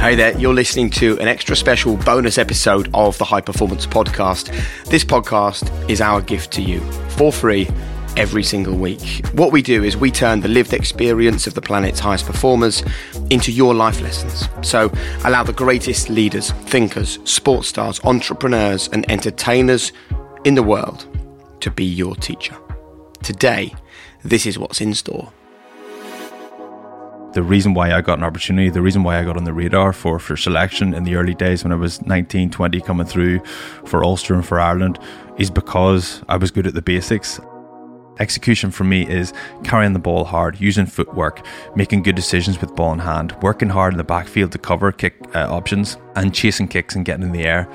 Hey there, you're listening to an extra special bonus episode of the High Performance Podcast. This podcast is our gift to you for free every single week. What we do is we turn the lived experience of the planet's highest performers into your life lessons. So allow the greatest leaders, thinkers, sports stars, entrepreneurs, and entertainers in the world to be your teacher. Today, this is what's in store the reason why I got an opportunity, the reason why I got on the radar for, for selection in the early days when I was 19, 20 coming through for Ulster and for Ireland is because I was good at the basics. Execution for me is carrying the ball hard, using footwork, making good decisions with ball in hand, working hard in the backfield to cover kick uh, options, and chasing kicks and getting in the air.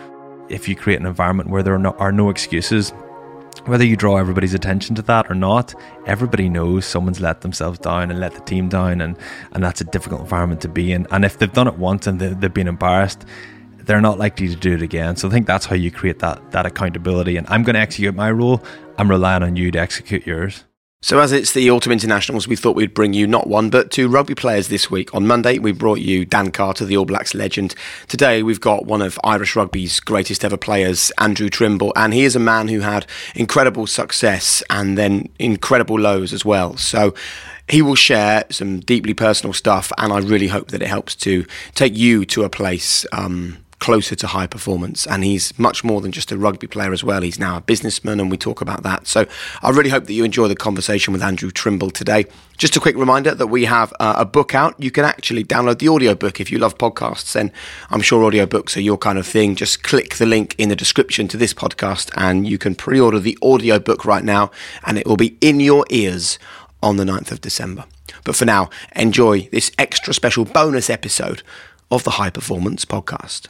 If you create an environment where there are no, are no excuses, whether you draw everybody's attention to that or not, everybody knows someone's let themselves down and let the team down, and, and that's a difficult environment to be in. And if they've done it once and they've been embarrassed, they're not likely to do it again. So I think that's how you create that that accountability. And I'm going to execute my role. I'm relying on you to execute yours. So, as it's the Autumn Internationals, we thought we'd bring you not one, but two rugby players this week. On Monday, we brought you Dan Carter, the All Blacks legend. Today, we've got one of Irish rugby's greatest ever players, Andrew Trimble. And he is a man who had incredible success and then incredible lows as well. So, he will share some deeply personal stuff, and I really hope that it helps to take you to a place. Um, closer to high performance. And he's much more than just a rugby player as well. He's now a businessman, and we talk about that. So I really hope that you enjoy the conversation with Andrew Trimble today. Just a quick reminder that we have uh, a book out. You can actually download the audiobook if you love podcasts, and I'm sure audiobooks are your kind of thing. Just click the link in the description to this podcast, and you can pre order the audiobook right now, and it will be in your ears on the 9th of December. But for now, enjoy this extra special bonus episode of the High Performance Podcast.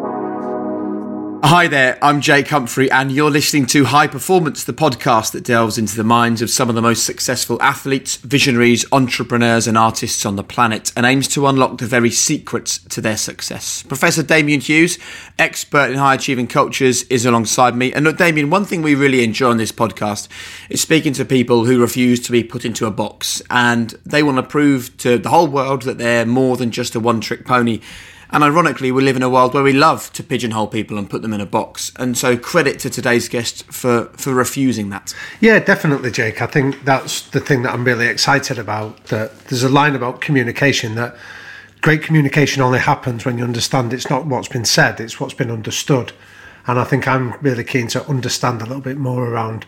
Hi there, I'm Jake Humphrey, and you're listening to High Performance, the podcast that delves into the minds of some of the most successful athletes, visionaries, entrepreneurs, and artists on the planet, and aims to unlock the very secrets to their success. Professor Damian Hughes, expert in high achieving cultures, is alongside me. And look, Damian, one thing we really enjoy on this podcast is speaking to people who refuse to be put into a box, and they want to prove to the whole world that they're more than just a one trick pony. And ironically, we live in a world where we love to pigeonhole people and put them in a box. And so, credit to today's guest for, for refusing that. Yeah, definitely, Jake. I think that's the thing that I'm really excited about. That there's a line about communication that great communication only happens when you understand it's not what's been said, it's what's been understood. And I think I'm really keen to understand a little bit more around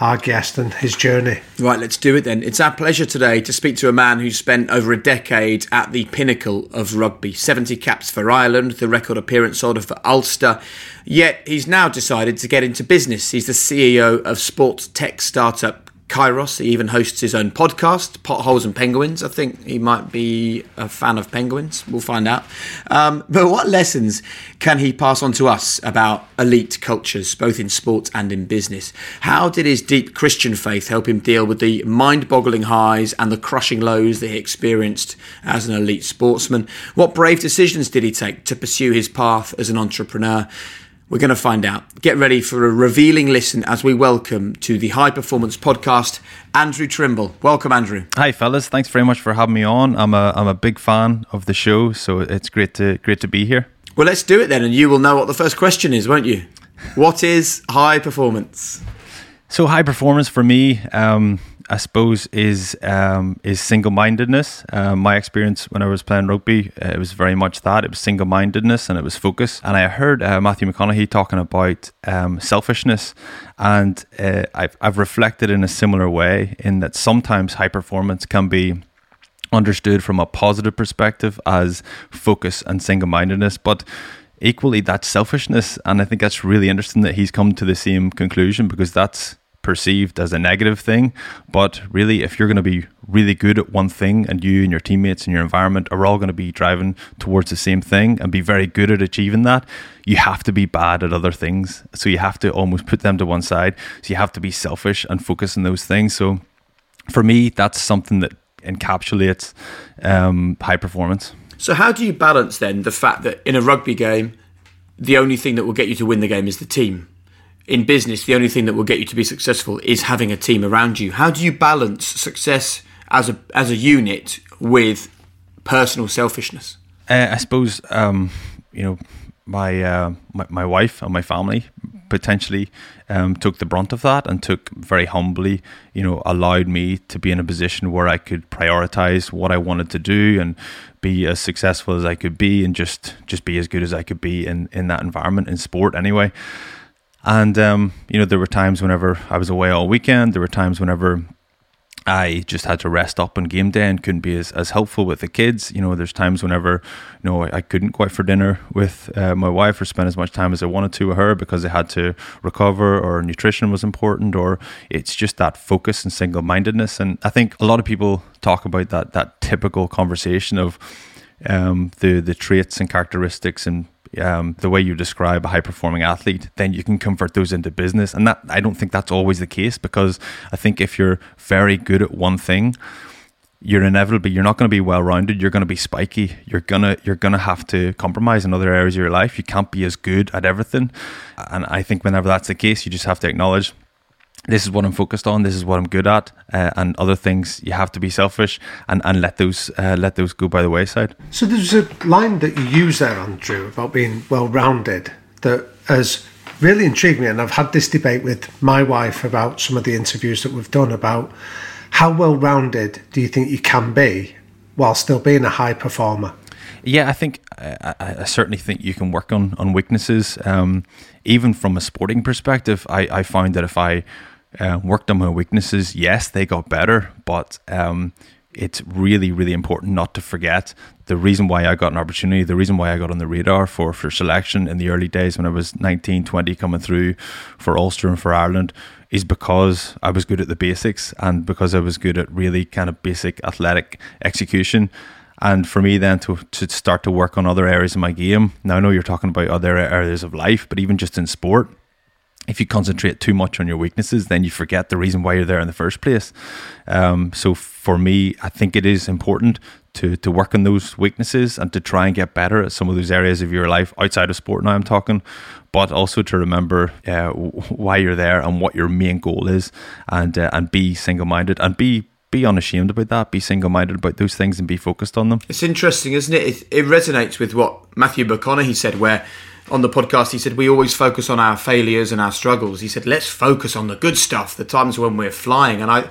our guest and his journey. Right, let's do it then. It's our pleasure today to speak to a man who spent over a decade at the pinnacle of rugby 70 caps for Ireland, the record appearance holder for Ulster. Yet he's now decided to get into business. He's the CEO of sports tech startup Kairos. He even hosts his own podcast, Potholes and Penguins. I think he might be a fan of penguins. We'll find out. Um, but what lessons can he pass on to us about elite cultures, both in sport and in business? How did his deep Christian faith help him deal with the mind boggling highs and the crushing lows that he experienced as an elite sportsman? What brave decisions did he take to pursue his path as an entrepreneur? We're going to find out. Get ready for a revealing listen as we welcome to the High Performance Podcast Andrew Trimble. Welcome, Andrew. Hi, fellas. Thanks very much for having me on. I'm a I'm a big fan of the show, so it's great to great to be here. Well, let's do it then, and you will know what the first question is, won't you? What is high performance? So, high performance for me. Um, I suppose is um, is single mindedness. Uh, my experience when I was playing rugby, uh, it was very much that. It was single mindedness and it was focus. And I heard uh, Matthew McConaughey talking about um, selfishness, and uh, I've I've reflected in a similar way in that sometimes high performance can be understood from a positive perspective as focus and single mindedness, but equally that's selfishness. And I think that's really interesting that he's come to the same conclusion because that's perceived as a negative thing. But really, if you're going to be really good at one thing and you and your teammates and your environment are all going to be driving towards the same thing and be very good at achieving that, you have to be bad at other things. So you have to almost put them to one side. So you have to be selfish and focus on those things. So for me, that's something that encapsulates um, high performance. So, how do you balance then the fact that in a rugby game, the only thing that will get you to win the game is the team? In business, the only thing that will get you to be successful is having a team around you. How do you balance success as a as a unit with personal selfishness? Uh, I suppose um, you know my, uh, my, my wife and my family potentially um, took the brunt of that and took very humbly, you know, allowed me to be in a position where I could prioritize what I wanted to do and be as successful as I could be and just just be as good as I could be in in that environment in sport anyway. And, um, you know, there were times whenever I was away all weekend, there were times whenever I just had to rest up on game day and couldn't be as, as helpful with the kids. You know, there's times whenever, you know, I, I couldn't go out for dinner with uh, my wife or spend as much time as I wanted to with her because I had to recover or nutrition was important or it's just that focus and single mindedness. And I think a lot of people talk about that, that typical conversation of um, the, the traits and characteristics and um, the way you describe a high performing athlete, then you can convert those into business. And that I don't think that's always the case because I think if you're very good at one thing, you're inevitably you're not going to be well rounded. You're going to be spiky. You're gonna you're gonna have to compromise in other areas of your life. You can't be as good at everything. And I think whenever that's the case, you just have to acknowledge this is what I'm focused on. This is what I'm good at, uh, and other things you have to be selfish and, and let those uh, let those go by the wayside. So there's a line that you use there, Andrew, about being well rounded that has really intrigued me, and I've had this debate with my wife about some of the interviews that we've done about how well rounded do you think you can be while still being a high performer. Yeah, I think I, I, certainly think you can work on on weaknesses. Um, even from a sporting perspective, I, I found that if I uh, worked on my weaknesses. Yes, they got better, but um, it's really, really important not to forget the reason why I got an opportunity, the reason why I got on the radar for, for selection in the early days when I was 19, 20, coming through for Ulster and for Ireland is because I was good at the basics and because I was good at really kind of basic athletic execution. And for me, then to, to start to work on other areas of my game. Now, I know you're talking about other areas of life, but even just in sport, if you concentrate too much on your weaknesses, then you forget the reason why you're there in the first place. Um, so for me, I think it is important to to work on those weaknesses and to try and get better at some of those areas of your life outside of sport. Now I'm talking, but also to remember uh, why you're there and what your main goal is, and uh, and be single minded and be be unashamed about that, be single minded about those things and be focused on them. It's interesting, isn't it? It, it resonates with what Matthew McConaughey said, where on the podcast, he said, We always focus on our failures and our struggles. He said, Let's focus on the good stuff, the times when we're flying. And I,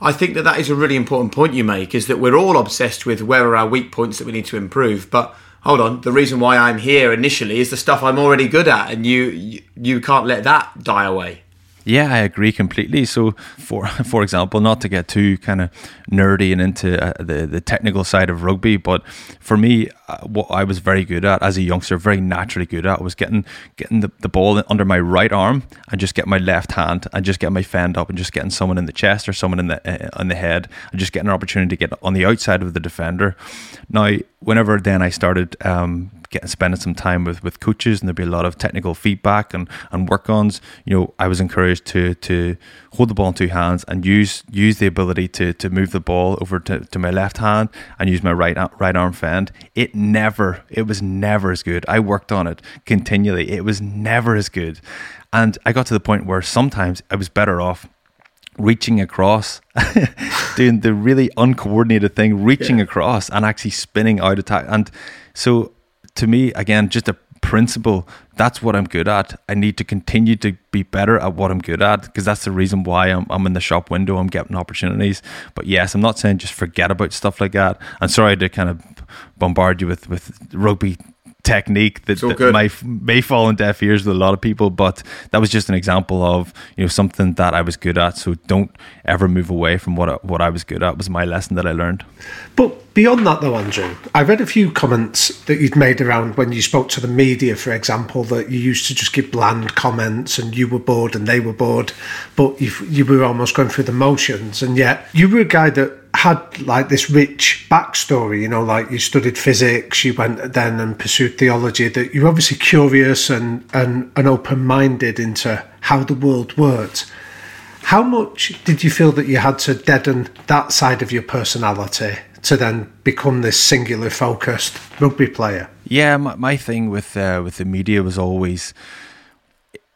I think that that is a really important point you make is that we're all obsessed with where are our weak points that we need to improve. But hold on, the reason why I'm here initially is the stuff I'm already good at, and you, you, you can't let that die away. Yeah, I agree completely. So, for for example, not to get too kind of nerdy and into uh, the the technical side of rugby, but for me, uh, what I was very good at as a youngster, very naturally good at, was getting getting the, the ball under my right arm and just get my left hand and just get my fend up and just getting someone in the chest or someone in the uh, on the head and just getting an opportunity to get on the outside of the defender. Now, whenever then I started um, getting spending some time with, with coaches and there'd be a lot of technical feedback and, and work ons, you know, I was encouraged to to hold the ball in two hands and use use the ability to to move the ball over to, to my left hand and use my right right arm fend. It never it was never as good. I worked on it continually. It was never as good. And I got to the point where sometimes I was better off reaching across, doing the really uncoordinated thing, reaching yeah. across and actually spinning out attack. And so to me, again, just a principle. That's what I'm good at. I need to continue to be better at what I'm good at because that's the reason why I'm, I'm in the shop window. I'm getting opportunities. But yes, I'm not saying just forget about stuff like that. I'm sorry to kind of bombard you with, with rugby technique that, that may, may fall in deaf ears with a lot of people, but that was just an example of you know something that I was good at. So don't ever move away from what I, what I was good at. Was my lesson that I learned. But beyond that, though, Andrew, I read a few comments that you'd made around when you spoke to the media, for example, that you used to just give bland comments and you were bored and they were bored, but you you were almost going through the motions, and yet you were a guy that had like this rich backstory, you know, like you studied physics, you went then and pursued theology, that you're obviously curious and, and, and open minded into how the world worked. How much did you feel that you had to deaden that side of your personality to then become this singular focused rugby player? Yeah, my, my thing with uh, with the media was always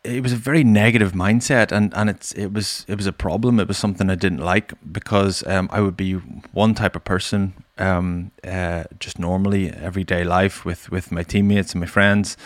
it was a very negative mindset and, and it's it was it was a problem. It was something I didn't like because um, I would be one type of person um, uh, just normally everyday life with with my teammates and my friends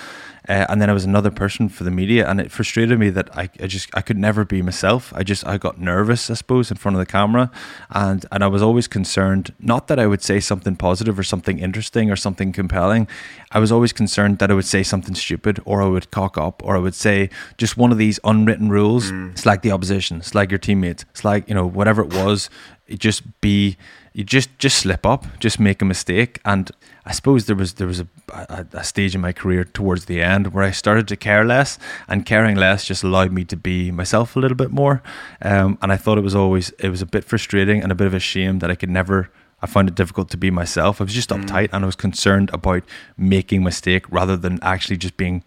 uh, and then I was another person for the media, and it frustrated me that I, I just I could never be myself. I just I got nervous, I suppose, in front of the camera, and and I was always concerned not that I would say something positive or something interesting or something compelling. I was always concerned that I would say something stupid or I would cock up or I would say just one of these unwritten rules. Mm. It's like the opposition. It's like your teammates. It's like you know whatever it was. It just be you just just slip up, just make a mistake, and I suppose there was there was a, a, a, stage in my career towards the end where I started to care less, and caring less just allowed me to be myself a little bit more. Um, and I thought it was always it was a bit frustrating and a bit of a shame that I could never. I found it difficult to be myself. I was just mm. uptight and I was concerned about making mistake rather than actually just being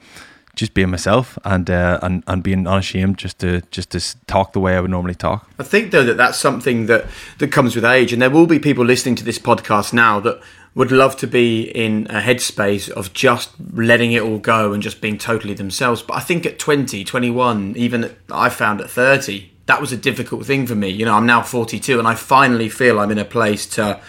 just being myself and uh, and and being unashamed just to just to talk the way I would normally talk. I think though that that's something that that comes with age, and there will be people listening to this podcast now that would love to be in a headspace of just letting it all go and just being totally themselves. But I think at 20, 21, even I found at 30, that was a difficult thing for me. You know, I'm now 42 and I finally feel I'm in a place to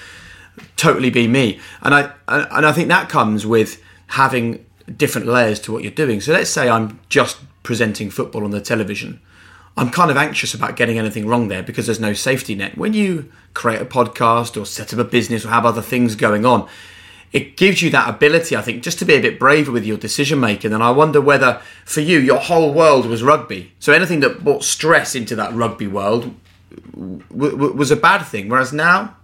totally be me. And I and I think that comes with having different layers to what you're doing. So let's say I'm just presenting football on the television. I'm kind of anxious about getting anything wrong there because there's no safety net. When you create a podcast or set up a business or have other things going on, it gives you that ability, I think, just to be a bit braver with your decision making. And I wonder whether for you, your whole world was rugby. So anything that brought stress into that rugby world w- w- was a bad thing. Whereas now,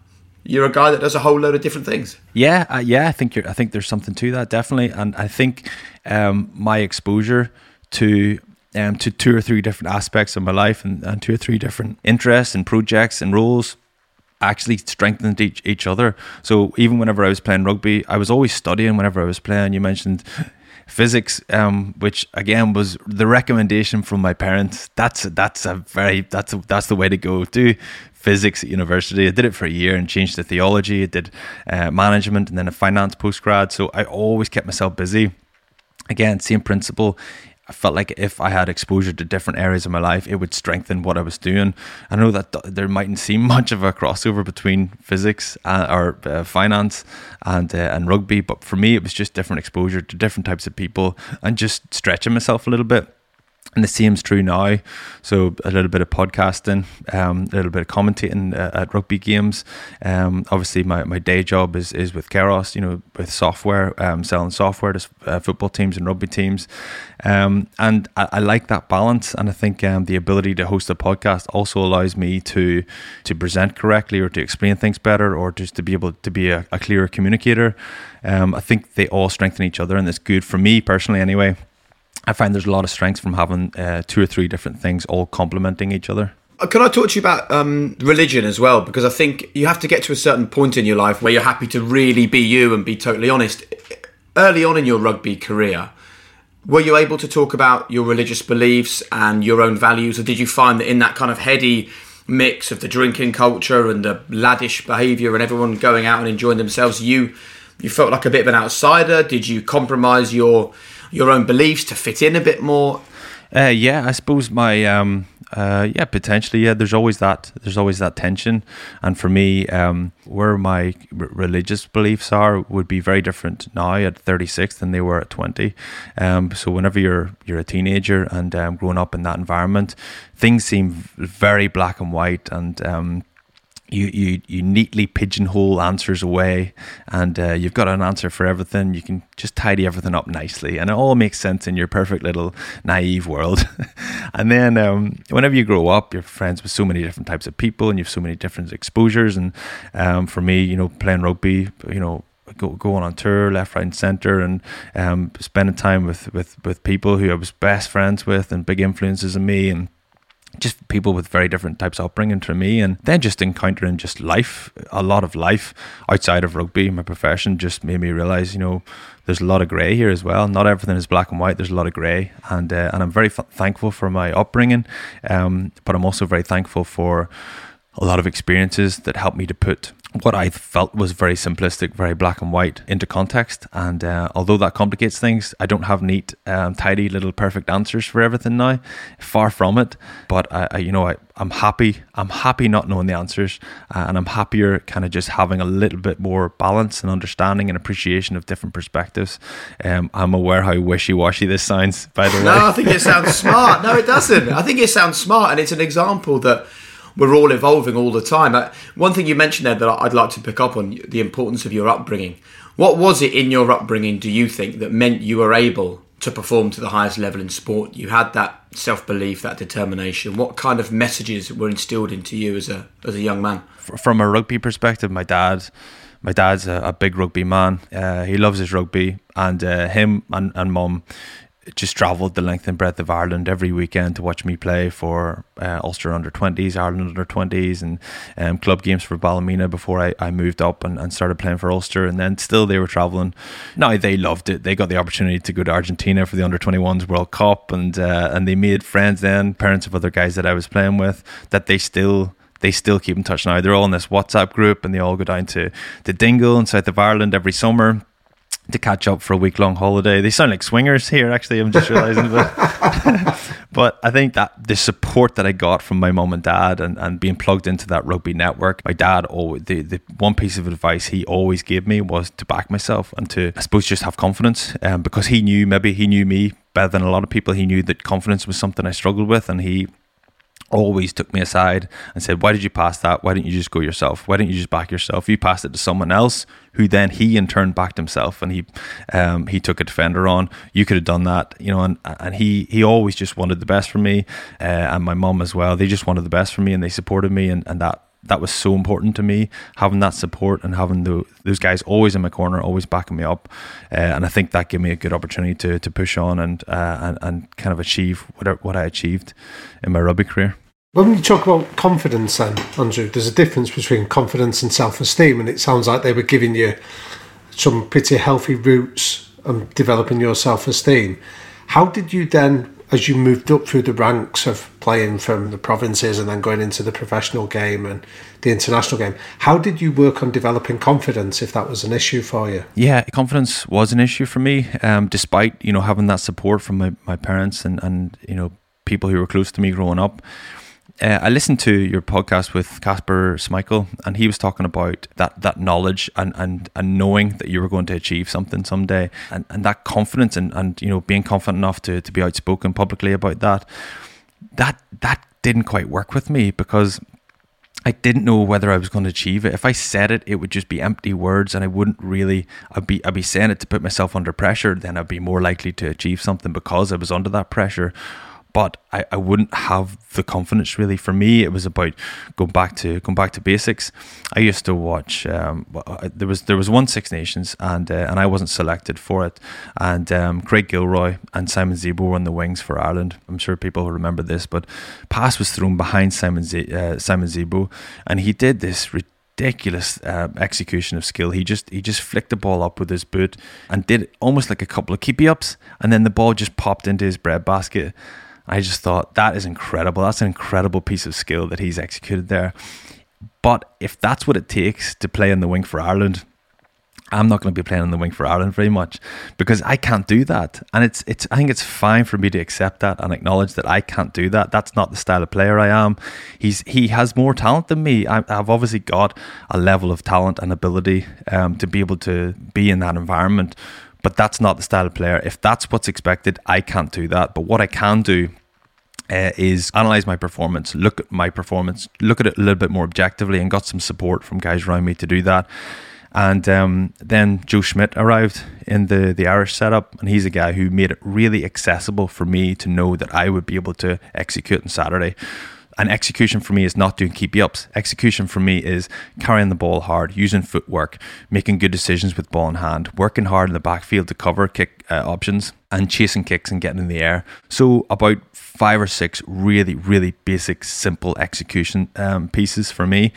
you're a guy that does a whole load of different things. Yeah, uh, yeah, I think. I think there's something to that, definitely. And I think um, my exposure to um, to two or three different aspects of my life and, and two or three different interests and projects and roles actually strengthened each, each other. So even whenever I was playing rugby, I was always studying whenever I was playing. You mentioned physics, um, which again was the recommendation from my parents. That's that's a very that's a, that's the way to go. Do physics at university. I did it for a year and changed to theology. I did uh, management and then a finance postgrad. So I always kept myself busy. Again, same principle. I felt like if I had exposure to different areas of my life, it would strengthen what I was doing. I know that there mightn't seem much of a crossover between physics uh, or uh, finance and uh, and rugby, but for me, it was just different exposure to different types of people and just stretching myself a little bit. And the same's true now. So a little bit of podcasting, um, a little bit of commentating uh, at rugby games. Um, obviously, my, my day job is, is with Kairos, you know, with software, um, selling software to uh, football teams and rugby teams. Um, and I, I, like that balance. And I think um, the ability to host a podcast also allows me to to present correctly or to explain things better or just to be able to be a, a clearer communicator. Um, I think they all strengthen each other, and it's good for me personally, anyway. I find there's a lot of strengths from having uh, two or three different things all complementing each other. Uh, can I talk to you about um, religion as well? Because I think you have to get to a certain point in your life where you're happy to really be you and be totally honest. Early on in your rugby career, were you able to talk about your religious beliefs and your own values, or did you find that in that kind of heady mix of the drinking culture and the laddish behaviour and everyone going out and enjoying themselves, you you felt like a bit of an outsider? Did you compromise your your own beliefs to fit in a bit more? Uh, yeah, I suppose my um, uh, yeah potentially yeah. There's always that there's always that tension, and for me, um, where my r- religious beliefs are would be very different now at 36 than they were at 20. Um, so whenever you're you're a teenager and um, growing up in that environment, things seem very black and white and um, you, you, you neatly pigeonhole answers away and uh, you've got an answer for everything. You can just tidy everything up nicely and it all makes sense in your perfect little naive world. and then um, whenever you grow up, you're friends with so many different types of people and you have so many different exposures. And um, for me, you know, playing rugby, you know, go, going on tour left, right, and centre, and um, spending time with, with, with people who I was best friends with and big influences on me. And just people with very different types of upbringing to me and then just encountering just life a lot of life outside of rugby my profession just made me realize you know there's a lot of grey here as well. Not everything is black and white there's a lot of grey. And uh, and I'm very f- thankful for my upbringing um, but I'm also very thankful for a lot of experiences that helped me to put what I felt was very simplistic, very black and white into context. And uh, although that complicates things, I don't have neat, um, tidy little perfect answers for everything now. Far from it. But I, I you know, I, I'm happy. I'm happy not knowing the answers, uh, and I'm happier kind of just having a little bit more balance and understanding and appreciation of different perspectives. Um, I'm aware how wishy-washy this sounds. By the way, no, I think it sounds smart. No, it doesn't. I think it sounds smart, and it's an example that we're all evolving all the time. One thing you mentioned there that I'd like to pick up on the importance of your upbringing. What was it in your upbringing, do you think, that meant you were able to perform to the highest level in sport? You had that self belief, that determination. What kind of messages were instilled into you as a as a young man? From a rugby perspective, my dad. My dad's a, a big rugby man. Uh, he loves his rugby, and uh, him and, and mum just travelled the length and breadth of Ireland every weekend to watch me play for uh, Ulster under 20s, Ireland under 20s, and um, club games for Ballymena before I, I moved up and, and started playing for Ulster. And then still they were travelling. Now they loved it. They got the opportunity to go to Argentina for the under 21s World Cup, and uh, and they made friends then, parents of other guys that I was playing with, that they still they still keep in touch now. They're all in this WhatsApp group and they all go down to, to Dingle in south of Ireland every summer to catch up for a week long holiday. They sound like swingers here, actually. I'm just realizing, but but I think that the support that I got from my mom and dad, and, and being plugged into that rugby network, my dad always the, the one piece of advice he always gave me was to back myself and to I suppose just have confidence, um, because he knew maybe he knew me better than a lot of people. He knew that confidence was something I struggled with, and he always took me aside and said, Why did you pass that? Why didn't you just go yourself? Why didn't you just back yourself? You passed it to someone else who then he in turn backed himself and he um, he took a defender on. You could have done that, you know, and, and he he always just wanted the best for me uh, and my mum as well. They just wanted the best for me and they supported me and, and that that was so important to me having that support and having the, those guys always in my corner always backing me up uh, and I think that gave me a good opportunity to, to push on and, uh, and and kind of achieve whatever what I achieved in my rugby career when you talk about confidence, then, Andrew, there's a difference between confidence and self esteem, and it sounds like they were giving you some pretty healthy roots and developing your self esteem. How did you then, as you moved up through the ranks of playing from the provinces and then going into the professional game and the international game, how did you work on developing confidence if that was an issue for you? Yeah, confidence was an issue for me, um, despite you know having that support from my, my parents and, and you know people who were close to me growing up uh, I listened to your podcast with Kasper Schmeichel, and he was talking about that that knowledge and, and, and knowing that you were going to achieve something someday, and, and that confidence and, and you know being confident enough to, to be outspoken publicly about that. That that didn't quite work with me because I didn't know whether I was going to achieve it. If I said it, it would just be empty words, and I wouldn't really. I'd be I'd be saying it to put myself under pressure. Then I'd be more likely to achieve something because I was under that pressure but I, I wouldn't have the confidence really. For me, it was about going back to going back to basics. I used to watch. Um, there was there was one Six Nations, and uh, and I wasn't selected for it. And um, Craig Gilroy and Simon Zebo were on the wings for Ireland. I'm sure people remember this, but pass was thrown behind Simon Z- uh, Simon Zebo, and he did this ridiculous uh, execution of skill. He just he just flicked the ball up with his boot and did almost like a couple of keepy ups, and then the ball just popped into his bread basket. I just thought that is incredible. That's an incredible piece of skill that he's executed there. But if that's what it takes to play in the wing for Ireland, I'm not going to be playing in the wing for Ireland very much because I can't do that. And it's it's I think it's fine for me to accept that and acknowledge that I can't do that. That's not the style of player I am. He's he has more talent than me. I, have obviously got a level of talent and ability um, to be able to be in that environment but that's not the style of player. If that's what's expected, I can't do that. But what I can do uh, is analyze my performance, look at my performance, look at it a little bit more objectively, and got some support from guys around me to do that. And um, then Joe Schmidt arrived in the, the Irish setup, and he's a guy who made it really accessible for me to know that I would be able to execute on Saturday. And execution for me is not doing keepy ups. Execution for me is carrying the ball hard, using footwork, making good decisions with ball in hand, working hard in the backfield to cover kick uh, options, and chasing kicks and getting in the air. So, about five or six really, really basic, simple execution um, pieces for me.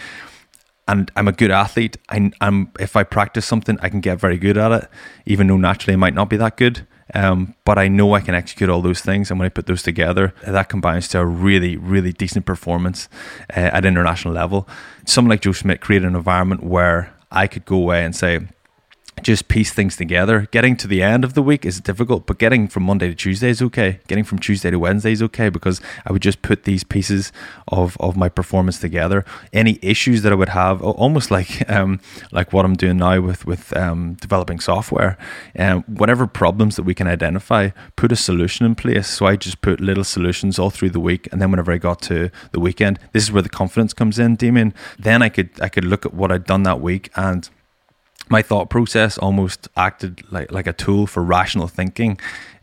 And I'm a good athlete. I, am if I practice something, I can get very good at it, even though naturally I might not be that good. Um, but I know I can execute all those things, and when I put those together, that combines to a really, really decent performance uh, at international level. Someone like Joe Schmidt created an environment where I could go away and say, just piece things together. Getting to the end of the week is difficult, but getting from Monday to Tuesday is okay. Getting from Tuesday to Wednesday is okay because I would just put these pieces of, of my performance together. Any issues that I would have, almost like um, like what I'm doing now with with um, developing software, um, whatever problems that we can identify, put a solution in place. So I just put little solutions all through the week, and then whenever I got to the weekend, this is where the confidence comes in, Damian. Then I could I could look at what I'd done that week and my thought process almost acted like, like a tool for rational thinking.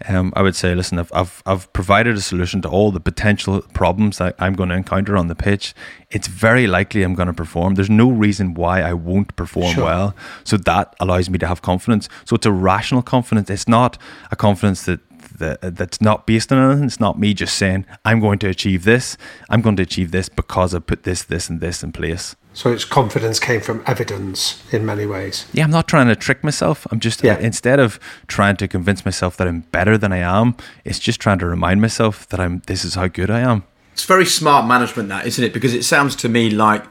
Um, I would say, listen, I've, I've, I've provided a solution to all the potential problems that I'm going to encounter on the pitch. It's very likely I'm going to perform. There's no reason why I won't perform sure. well. So that allows me to have confidence. So it's a rational confidence. It's not a confidence that that that's not based on anything. It's not me just saying I'm going to achieve this. I'm going to achieve this because I put this, this, and this in place. So its confidence came from evidence in many ways. Yeah, I'm not trying to trick myself. I'm just yeah. uh, instead of trying to convince myself that I'm better than I am, it's just trying to remind myself that I'm. This is how good I am. It's very smart management, that isn't it? Because it sounds to me like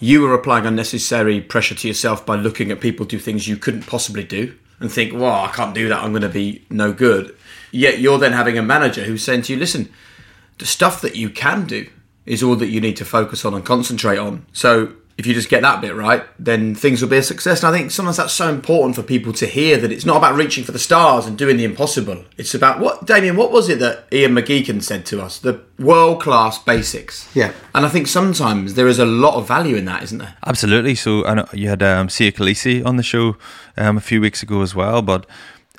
you were applying unnecessary pressure to yourself by looking at people do things you couldn't possibly do and think, "Well, I can't do that. I'm going to be no good." Yet you're then having a manager who's saying to you, "Listen, the stuff that you can do." Is all that you need to focus on and concentrate on. So if you just get that bit right, then things will be a success. And I think sometimes that's so important for people to hear that it's not about reaching for the stars and doing the impossible. It's about what, Damian, what was it that Ian McGeechan said to us? The world class basics. Yeah. And I think sometimes there is a lot of value in that, isn't there? Absolutely. So I know you had um, Siya Kolisi on the show um, a few weeks ago as well, but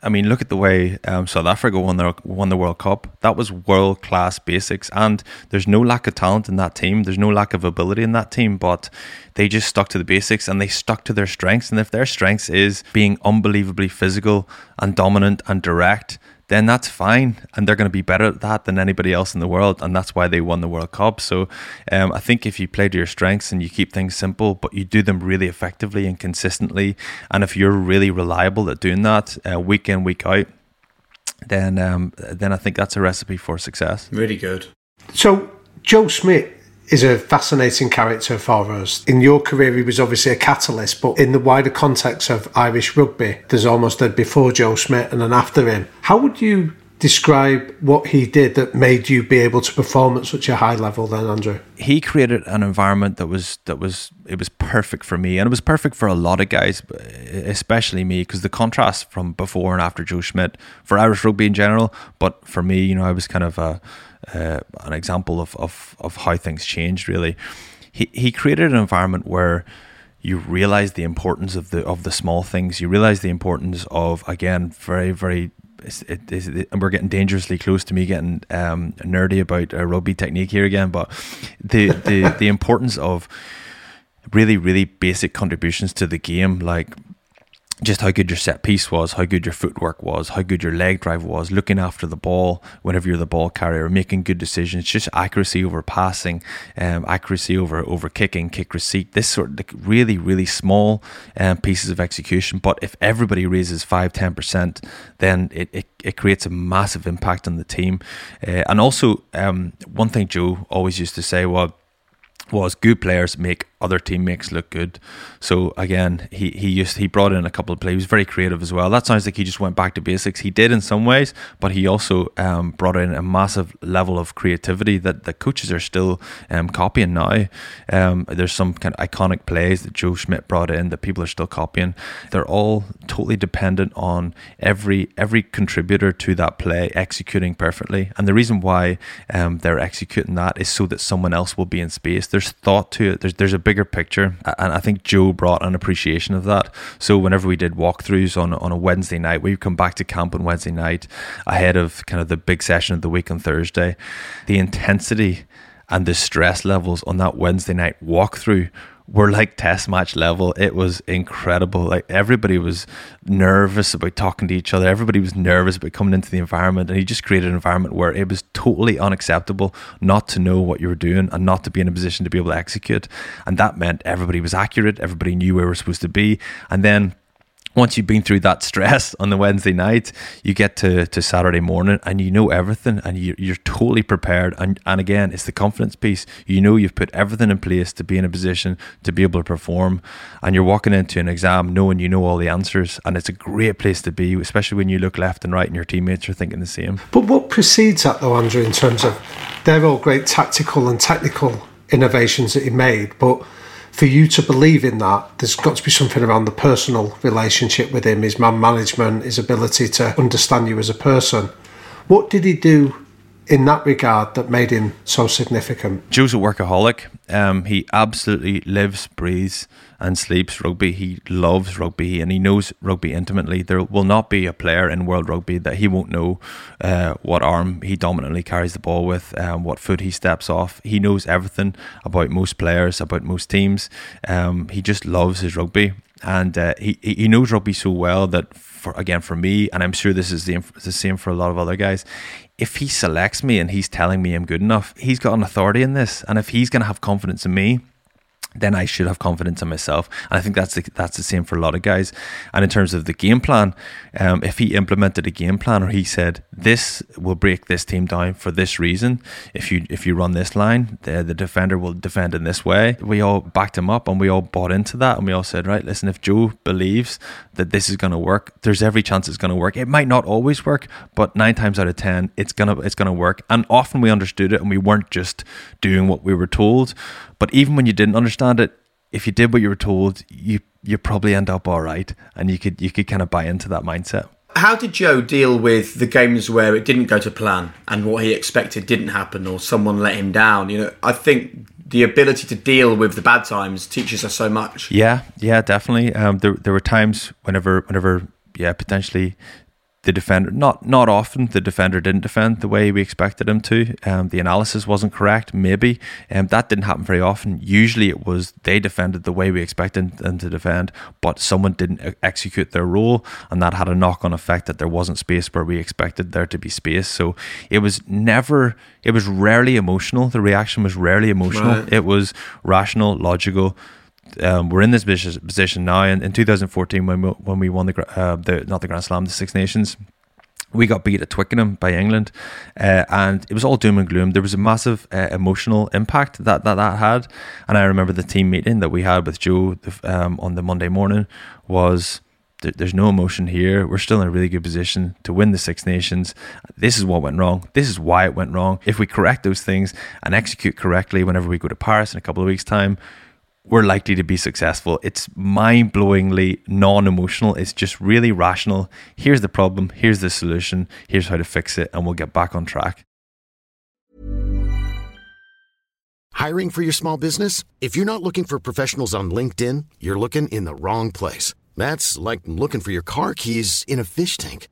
I mean, look at the way um, South Africa won the won the World Cup. That was world class basics, and there's no lack of talent in that team. There's no lack of ability in that team, but they just stuck to the basics and they stuck to their strengths. And if their strengths is being unbelievably physical and dominant and direct, then that's fine. And they're going to be better at that than anybody else in the world. And that's why they won the World Cup. So um, I think if you play to your strengths and you keep things simple, but you do them really effectively and consistently, and if you're really reliable at doing that uh, week in, week out, then um, then I think that's a recipe for success. Really good. So Joe Schmidt is a fascinating character for us. In your career, he was obviously a catalyst, but in the wider context of Irish rugby, there's almost a before Joe Schmidt and an after him. How would you describe what he did that made you be able to perform at such a high level then andrew he created an environment that was that was it was perfect for me and it was perfect for a lot of guys especially me because the contrast from before and after joe schmidt for irish rugby in general but for me you know i was kind of a, uh, an example of, of of how things changed really he he created an environment where you realize the importance of the of the small things. You realize the importance of again very very. It, it, it, we're getting dangerously close to me getting um, nerdy about uh, rugby technique here again, but the the the importance of really really basic contributions to the game, like just how good your set piece was, how good your footwork was, how good your leg drive was, looking after the ball whenever you're the ball carrier, making good decisions, just accuracy over passing, um, accuracy over over kicking, kick receipt. This sort of like really really small um, pieces of execution. But if everybody raises five ten percent, then it, it it creates a massive impact on the team. Uh, and also, um, one thing Joe always used to say well, was good players make other teammates look good. So again, he he used he brought in a couple of plays. He was very creative as well. That sounds like he just went back to basics. He did in some ways, but he also um, brought in a massive level of creativity that the coaches are still um, copying now. Um, there's some kind of iconic plays that Joe Schmidt brought in that people are still copying. They're all totally dependent on every every contributor to that play executing perfectly. And the reason why um, they're executing that is so that someone else will be in space. There's thought to it. There's there's a big bigger picture. And I think Joe brought an appreciation of that. So whenever we did walkthroughs on, on a Wednesday night, we would come back to camp on Wednesday night ahead of kind of the big session of the week on Thursday. The intensity and the stress levels on that Wednesday night walkthrough were like test match level. It was incredible. Like everybody was nervous about talking to each other. Everybody was nervous about coming into the environment. And he just created an environment where it was totally unacceptable not to know what you were doing and not to be in a position to be able to execute. And that meant everybody was accurate. Everybody knew where we were supposed to be. And then once you've been through that stress on the Wednesday night, you get to, to Saturday morning and you know everything and you, you're totally prepared. And, and again, it's the confidence piece. You know you've put everything in place to be in a position to be able to perform. And you're walking into an exam knowing you know all the answers. And it's a great place to be, especially when you look left and right and your teammates are thinking the same. But what precedes that, though, Andrew, in terms of they're all great tactical and technical innovations that he made, but for you to believe in that, there's got to be something around the personal relationship with him, his man management, his ability to understand you as a person. What did he do in that regard that made him so significant? Joe's a workaholic. Um, he absolutely lives, breathes, and sleeps rugby. He loves rugby and he knows rugby intimately. There will not be a player in world rugby that he won't know uh, what arm he dominantly carries the ball with, um, what foot he steps off. He knows everything about most players, about most teams. Um, he just loves his rugby and uh, he he knows rugby so well that for again for me, and I'm sure this is the, the same for a lot of other guys. If he selects me and he's telling me I'm good enough, he's got an authority in this, and if he's going to have confidence in me, then I should have confidence in myself. And I think that's the, that's the same for a lot of guys. And in terms of the game plan, um, if he implemented a game plan or he said this will break this team down for this reason, if you if you run this line, the, the defender will defend in this way. We all backed him up and we all bought into that and we all said, right, listen, if Joe believes that this is going to work, there's every chance it's going to work. It might not always work, but nine times out of ten, it's gonna it's gonna work. And often we understood it and we weren't just doing what we were told. But even when you didn't understand it, if you did what you were told, you you probably end up all right, and you could you could kind of buy into that mindset. How did Joe deal with the games where it didn't go to plan and what he expected didn't happen, or someone let him down? You know, I think the ability to deal with the bad times teaches us so much. Yeah, yeah, definitely. Um, there there were times whenever whenever yeah potentially the defender not not often the defender didn't defend the way we expected him to. Um, the analysis wasn't correct, maybe. Um, that didn't happen very often. Usually, it was they defended the way we expected them to defend, but someone didn't execute their role, and that had a knock-on effect that there wasn't space where we expected there to be space. So it was never, it was rarely emotional. The reaction was rarely emotional. Right. It was rational, logical um, we're in this position now. And in 2014, when we, when we won the, uh, the not the Grand Slam, the Six Nations, we got beat at Twickenham by England, uh, and it was all doom and gloom. There was a massive uh, emotional impact that, that that had, and I remember the team meeting that we had with Joe um, on the Monday morning was there's no emotion here. We're still in a really good position to win the Six Nations. This is what went wrong. This is why it went wrong. If we correct those things and execute correctly whenever we go to Paris in a couple of weeks' time, we're likely to be successful. It's mind blowingly non emotional. It's just really rational. Here's the problem. Here's the solution. Here's how to fix it. And we'll get back on track. Hiring for your small business? If you're not looking for professionals on LinkedIn, you're looking in the wrong place. That's like looking for your car keys in a fish tank.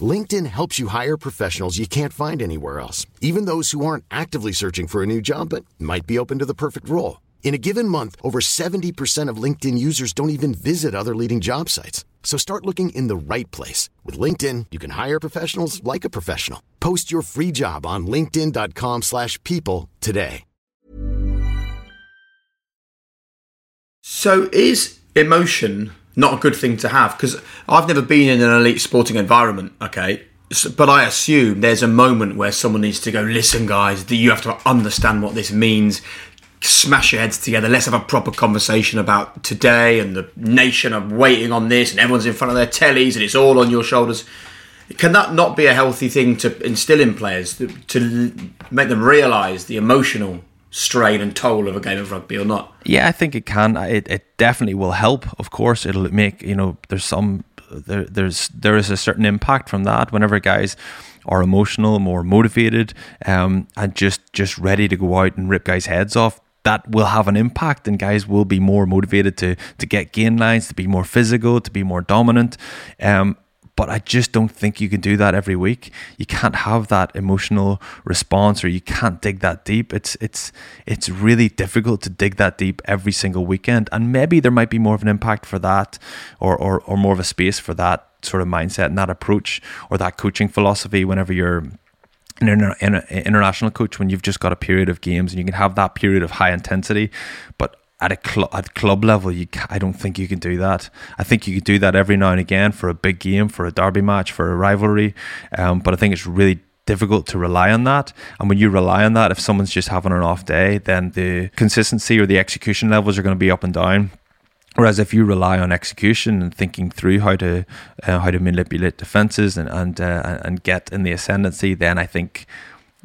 LinkedIn helps you hire professionals you can't find anywhere else, even those who aren't actively searching for a new job but might be open to the perfect role. In a given month, over 70% of LinkedIn users don't even visit other leading job sites. So start looking in the right place. With LinkedIn, you can hire professionals like a professional. Post your free job on linkedin.com slash people today. So is emotion not a good thing to have? Because I've never been in an elite sporting environment, okay? But I assume there's a moment where someone needs to go, listen, guys, you have to understand what this means smash your heads together. Let's have a proper conversation about today and the nation are waiting on this, and everyone's in front of their tellies, and it's all on your shoulders. Can that not be a healthy thing to instill in players to, to make them realise the emotional strain and toll of a game of rugby or not? Yeah, I think it can. It, it definitely will help. Of course, it'll make you know. There's some there. There's there is a certain impact from that. Whenever guys are emotional, more motivated, um, and just just ready to go out and rip guys' heads off that will have an impact and guys will be more motivated to to get gain lines to be more physical to be more dominant um, but I just don't think you can do that every week. You can't have that emotional response or you can't dig that deep. It's it's it's really difficult to dig that deep every single weekend. And maybe there might be more of an impact for that or or, or more of a space for that sort of mindset and that approach or that coaching philosophy whenever you're an international coach when you've just got a period of games and you can have that period of high intensity, but at a cl- at club level, you I don't think you can do that. I think you could do that every now and again for a big game, for a derby match, for a rivalry, um, but I think it's really difficult to rely on that. And when you rely on that, if someone's just having an off day, then the consistency or the execution levels are going to be up and down. Whereas if you rely on execution and thinking through how to uh, how to manipulate defenses and and uh, and get in the ascendancy, then I think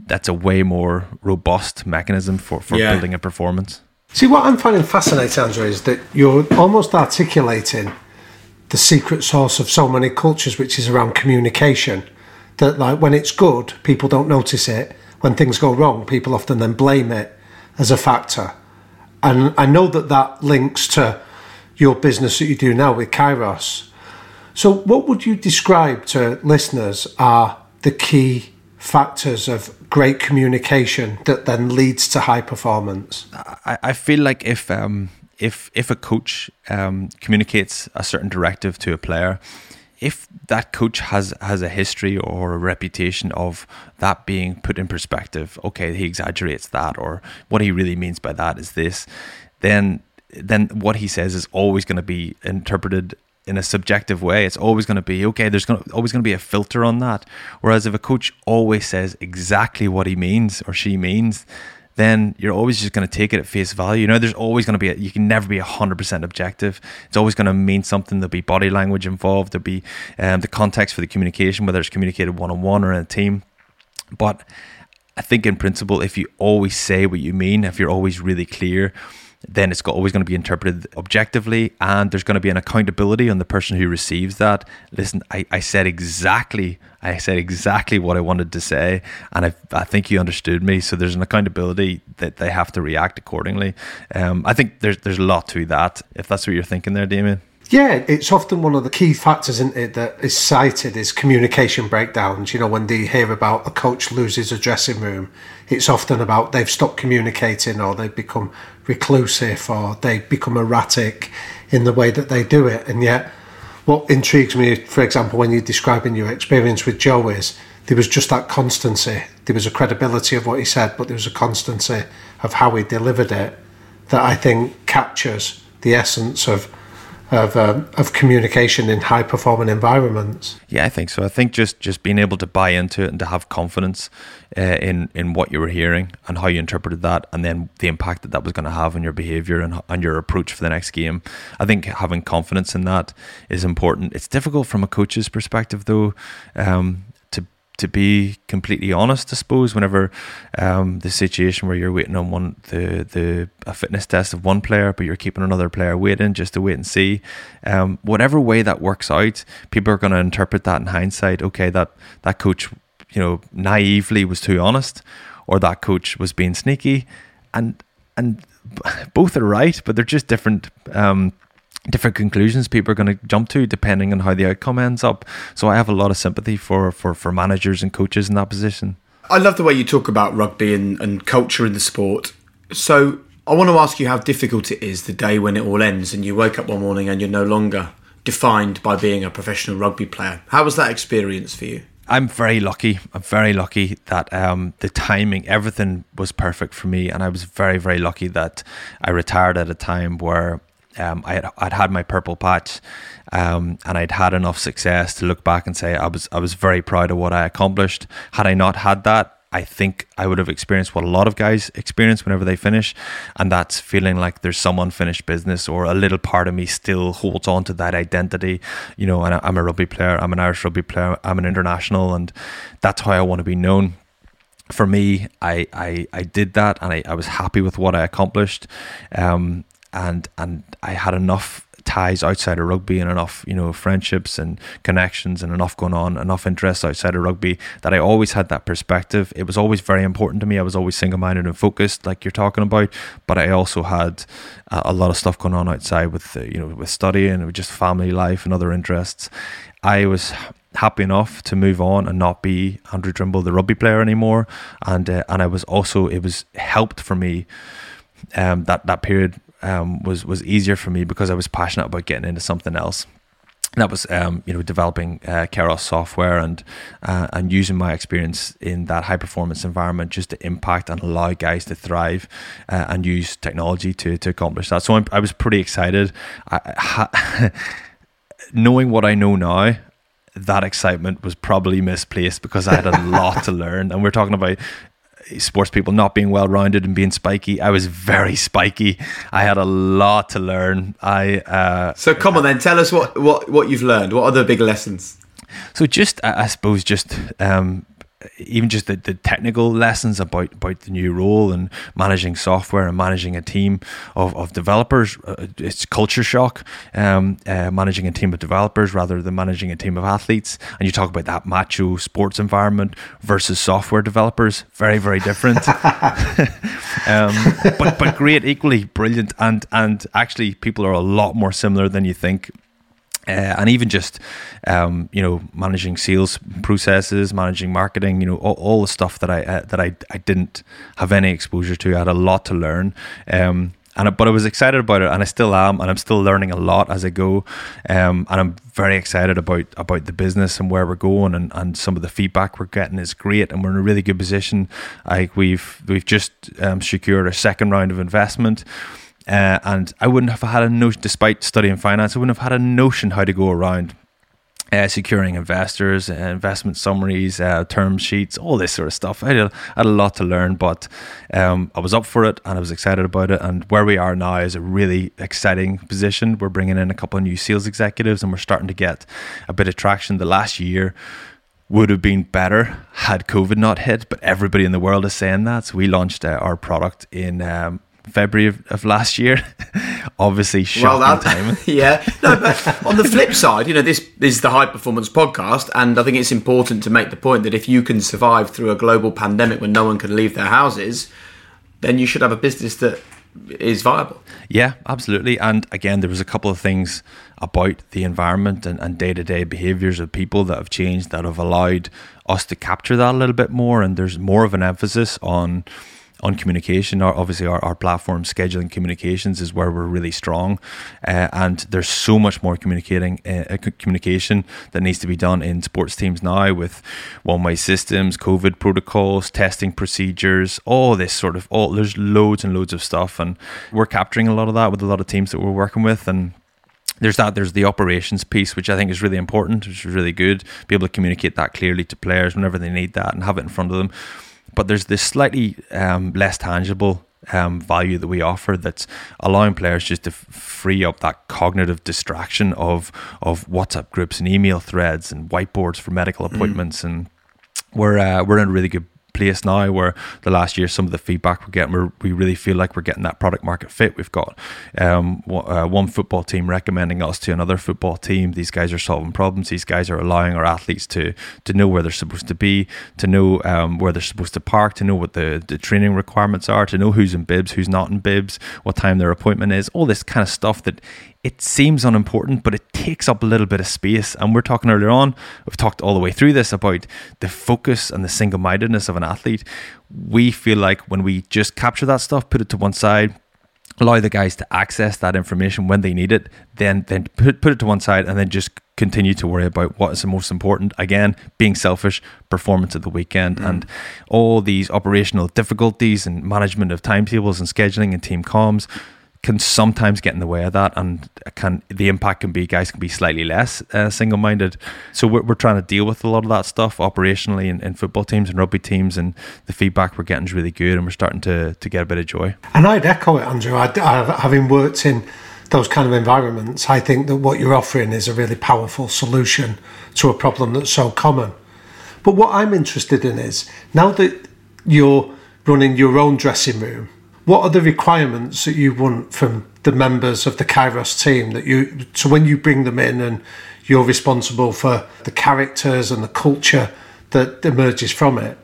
that's a way more robust mechanism for, for yeah. building a performance. See, what I'm finding fascinating, Andrew, is that you're almost articulating the secret sauce of so many cultures, which is around communication. That, like, when it's good, people don't notice it. When things go wrong, people often then blame it as a factor. And I know that that links to your business that you do now with Kairos. So, what would you describe to listeners are the key factors of great communication that then leads to high performance? I, I feel like if um, if if a coach um, communicates a certain directive to a player, if that coach has has a history or a reputation of that being put in perspective, okay, he exaggerates that, or what he really means by that is this, then then what he says is always going to be interpreted in a subjective way. It's always going to be okay. There's going to, always going to be a filter on that. Whereas if a coach always says exactly what he means or she means, then you're always just going to take it at face value. You know, there's always going to be, a, you can never be 100% objective. It's always going to mean something. There'll be body language involved. There'll be um, the context for the communication, whether it's communicated one on one or in a team. But I think in principle, if you always say what you mean, if you're always really clear, then it's always going to be interpreted objectively and there's going to be an accountability on the person who receives that. Listen i, I said exactly i said exactly what i wanted to say and I, I think you understood me. So there's an accountability that they have to react accordingly. Um, i think there's, there's a lot to that if that's what you're thinking there Damian. Yeah, it's often one of the key factors, isn't it, that is cited is communication breakdowns. You know, when they hear about a coach loses a dressing room, it's often about they've stopped communicating or they've become reclusive or they become erratic in the way that they do it. And yet, what intrigues me, for example, when you're describing your experience with Joe is there was just that constancy. There was a credibility of what he said, but there was a constancy of how he delivered it that I think captures the essence of of uh, of communication in high performing environments. Yeah, I think so. I think just just being able to buy into it and to have confidence uh, in in what you were hearing and how you interpreted that, and then the impact that that was going to have on your behavior and on your approach for the next game. I think having confidence in that is important. It's difficult from a coach's perspective, though. Um, to be completely honest, I suppose, whenever um, the situation where you're waiting on one the the a fitness test of one player, but you're keeping another player waiting just to wait and see, um, whatever way that works out, people are going to interpret that in hindsight. Okay, that that coach, you know, naively was too honest, or that coach was being sneaky, and and both are right, but they're just different. Um, different conclusions people are going to jump to depending on how the outcome ends up. So I have a lot of sympathy for for, for managers and coaches in that position. I love the way you talk about rugby and, and culture in the sport. So I want to ask you how difficult it is the day when it all ends and you wake up one morning and you're no longer defined by being a professional rugby player. How was that experience for you? I'm very lucky. I'm very lucky that um, the timing, everything was perfect for me, and I was very, very lucky that I retired at a time where um, I had I'd had my purple patch, um, and I'd had enough success to look back and say I was I was very proud of what I accomplished. Had I not had that, I think I would have experienced what a lot of guys experience whenever they finish, and that's feeling like there's some unfinished business or a little part of me still holds on to that identity. You know, and I'm a rugby player, I'm an Irish rugby player, I'm an international, and that's how I want to be known. For me, I I, I did that, and I, I was happy with what I accomplished. Um, and and I had enough ties outside of rugby and enough you know friendships and connections and enough going on enough interests outside of rugby that I always had that perspective. It was always very important to me. I was always single-minded and focused like you're talking about but I also had a, lot of stuff going on outside with uh, you know with studying with just family life and other interests. I was happy enough to move on and not be Andrew Trimble the rugby player anymore. And uh, and I was also it was helped for me um, that that period um, was was easier for me because I was passionate about getting into something else. And that was um, you know developing uh, Kairos software and uh, and using my experience in that high performance environment just to impact and allow guys to thrive uh, and use technology to to accomplish that. So I'm, i was pretty excited. I, ha, knowing what I know now, that excitement was probably misplaced because I had a lot to learn. And we're talking about sports people not being well rounded and being spiky. I was very spiky. I had a lot to learn. I uh, so come on then, tell us what what what you've learned. What are the big lessons? So just I suppose just um, even just the, the technical lessons about, about the new role and managing software and managing a team of, of developers, uh, it's culture shock. Um, uh, managing a team of developers rather than managing a team of athletes. And you talk about that macho sports environment versus software developers, very, very different. um, but, but great, equally brilliant. And, and actually, people are a lot more similar than you think. Uh, and even just um, you know managing sales processes, managing marketing, you know all, all the stuff that I uh, that I, I didn't have any exposure to. I had a lot to learn, um, and but I was excited about it, and I still am, and I'm still learning a lot as I go, um, and I'm very excited about about the business and where we're going, and, and some of the feedback we're getting is great, and we're in a really good position. Like we've we've just um, secured a second round of investment. Uh, and I wouldn't have had a notion, despite studying finance, I wouldn't have had a notion how to go around uh, securing investors, uh, investment summaries, uh, term sheets, all this sort of stuff. I had a, had a lot to learn, but um, I was up for it and I was excited about it. And where we are now is a really exciting position. We're bringing in a couple of new sales executives and we're starting to get a bit of traction. The last year, would have been better had COVID not hit, but everybody in the world is saying that. So we launched uh, our product in um, February of, of last year. Obviously, shocking well, that, timing. yeah. No, but on the flip side, you know, this, this is the high performance podcast, and I think it's important to make the point that if you can survive through a global pandemic when no one can leave their houses, then you should have a business that is viable. Yeah, absolutely. And again, there was a couple of things about the environment and day to day behaviors of people that have changed that have allowed us to capture that a little bit more. And there's more of an emphasis on on communication. Our, obviously, our, our platform scheduling communications is where we're really strong, uh, and there's so much more communicating uh, communication that needs to be done in sports teams now with one-way systems, COVID protocols, testing procedures, all this sort of all. There's loads and loads of stuff, and we're capturing a lot of that with a lot of teams that we're working with, and there's that there's the operations piece which i think is really important which is really good be able to communicate that clearly to players whenever they need that and have it in front of them but there's this slightly um, less tangible um, value that we offer that's allowing players just to f- free up that cognitive distraction of of WhatsApp groups and email threads and whiteboards for medical mm. appointments mm. and we're uh, we're in a really good place now where the last year some of the feedback we're getting we're, we really feel like we're getting that product market fit we've got. Um, uh, one football team recommending us to another football team. These guys are solving problems. These guys are allowing our athletes to to know where they're supposed to be to know um, where they're supposed to park to know what the, the training requirements are to know who's in bibs who's not in bibs what time their appointment is all this kind of stuff that it seems unimportant, but it takes up a little bit of space. And we're talking earlier on, we've talked all the way through this about the focus and the single mindedness of an athlete. We feel like when we just capture that stuff, put it to one side, allow the guys to access that information when they need it, then then put, put it to one side and then just continue to worry about what is the most important. Again, being selfish, performance at the weekend, mm. and all these operational difficulties and management of timetables and scheduling and team comms can sometimes get in the way of that, and can the impact can be guys can be slightly less uh, single-minded. So we're, we're trying to deal with a lot of that stuff operationally in, in football teams and rugby teams, and the feedback we're getting is really good, and we're starting to to get a bit of joy. And I'd echo it, Andrew. I, I, having worked in those kind of environments, I think that what you're offering is a really powerful solution to a problem that's so common. But what I'm interested in is now that you're running your own dressing room what are the requirements that you want from the members of the Kairos team that you so when you bring them in and you're responsible for the characters and the culture that emerges from it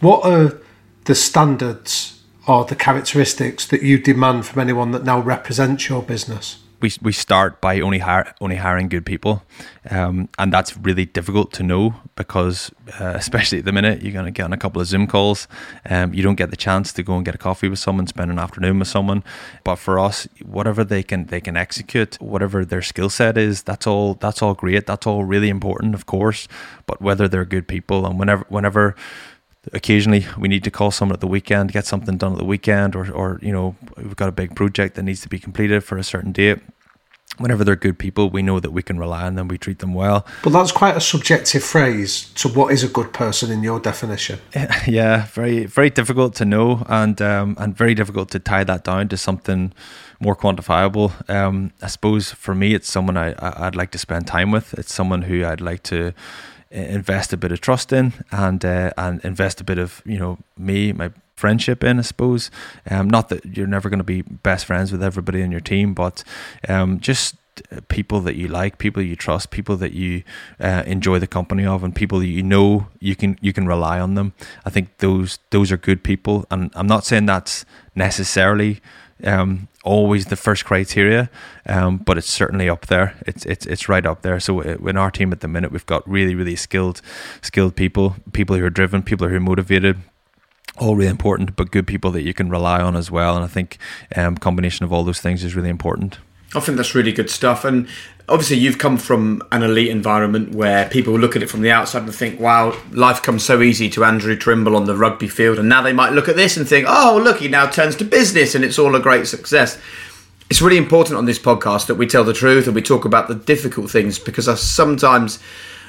what are the standards or the characteristics that you demand from anyone that now represents your business we, we start by only hire, only hiring good people, um, and that's really difficult to know because uh, especially at the minute you're going to get on a couple of Zoom calls, um, you don't get the chance to go and get a coffee with someone, spend an afternoon with someone. But for us, whatever they can they can execute, whatever their skill set is, that's all that's all great. That's all really important, of course. But whether they're good people and whenever whenever occasionally we need to call someone at the weekend, get something done at the weekend, or, or you know, we've got a big project that needs to be completed for a certain date. Whenever they're good people, we know that we can rely on them. We treat them well. But that's quite a subjective phrase. to what is a good person in your definition? Yeah, very, very difficult to know, and um, and very difficult to tie that down to something more quantifiable. Um, I suppose for me, it's someone I I'd like to spend time with. It's someone who I'd like to invest a bit of trust in and uh, and invest a bit of you know me my friendship in I suppose. Um, not that you're never going to be best friends with everybody in your team but um, just people that you like people you trust people that you uh, enjoy the company of and people that you know you can you can rely on them. I think those those are good people and I'm not saying that's necessarily um, always the first criteria, um, but it's certainly up there. It's it's it's right up there. So uh, in our team at the minute, we've got really really skilled skilled people, people who are driven, people who are motivated. All really important, but good people that you can rely on as well. And I think um, combination of all those things is really important. I think that's really good stuff. And obviously, you've come from an elite environment where people look at it from the outside and think, wow, life comes so easy to Andrew Trimble on the rugby field. And now they might look at this and think, oh, look, he now turns to business and it's all a great success. It's really important on this podcast that we tell the truth and we talk about the difficult things because I sometimes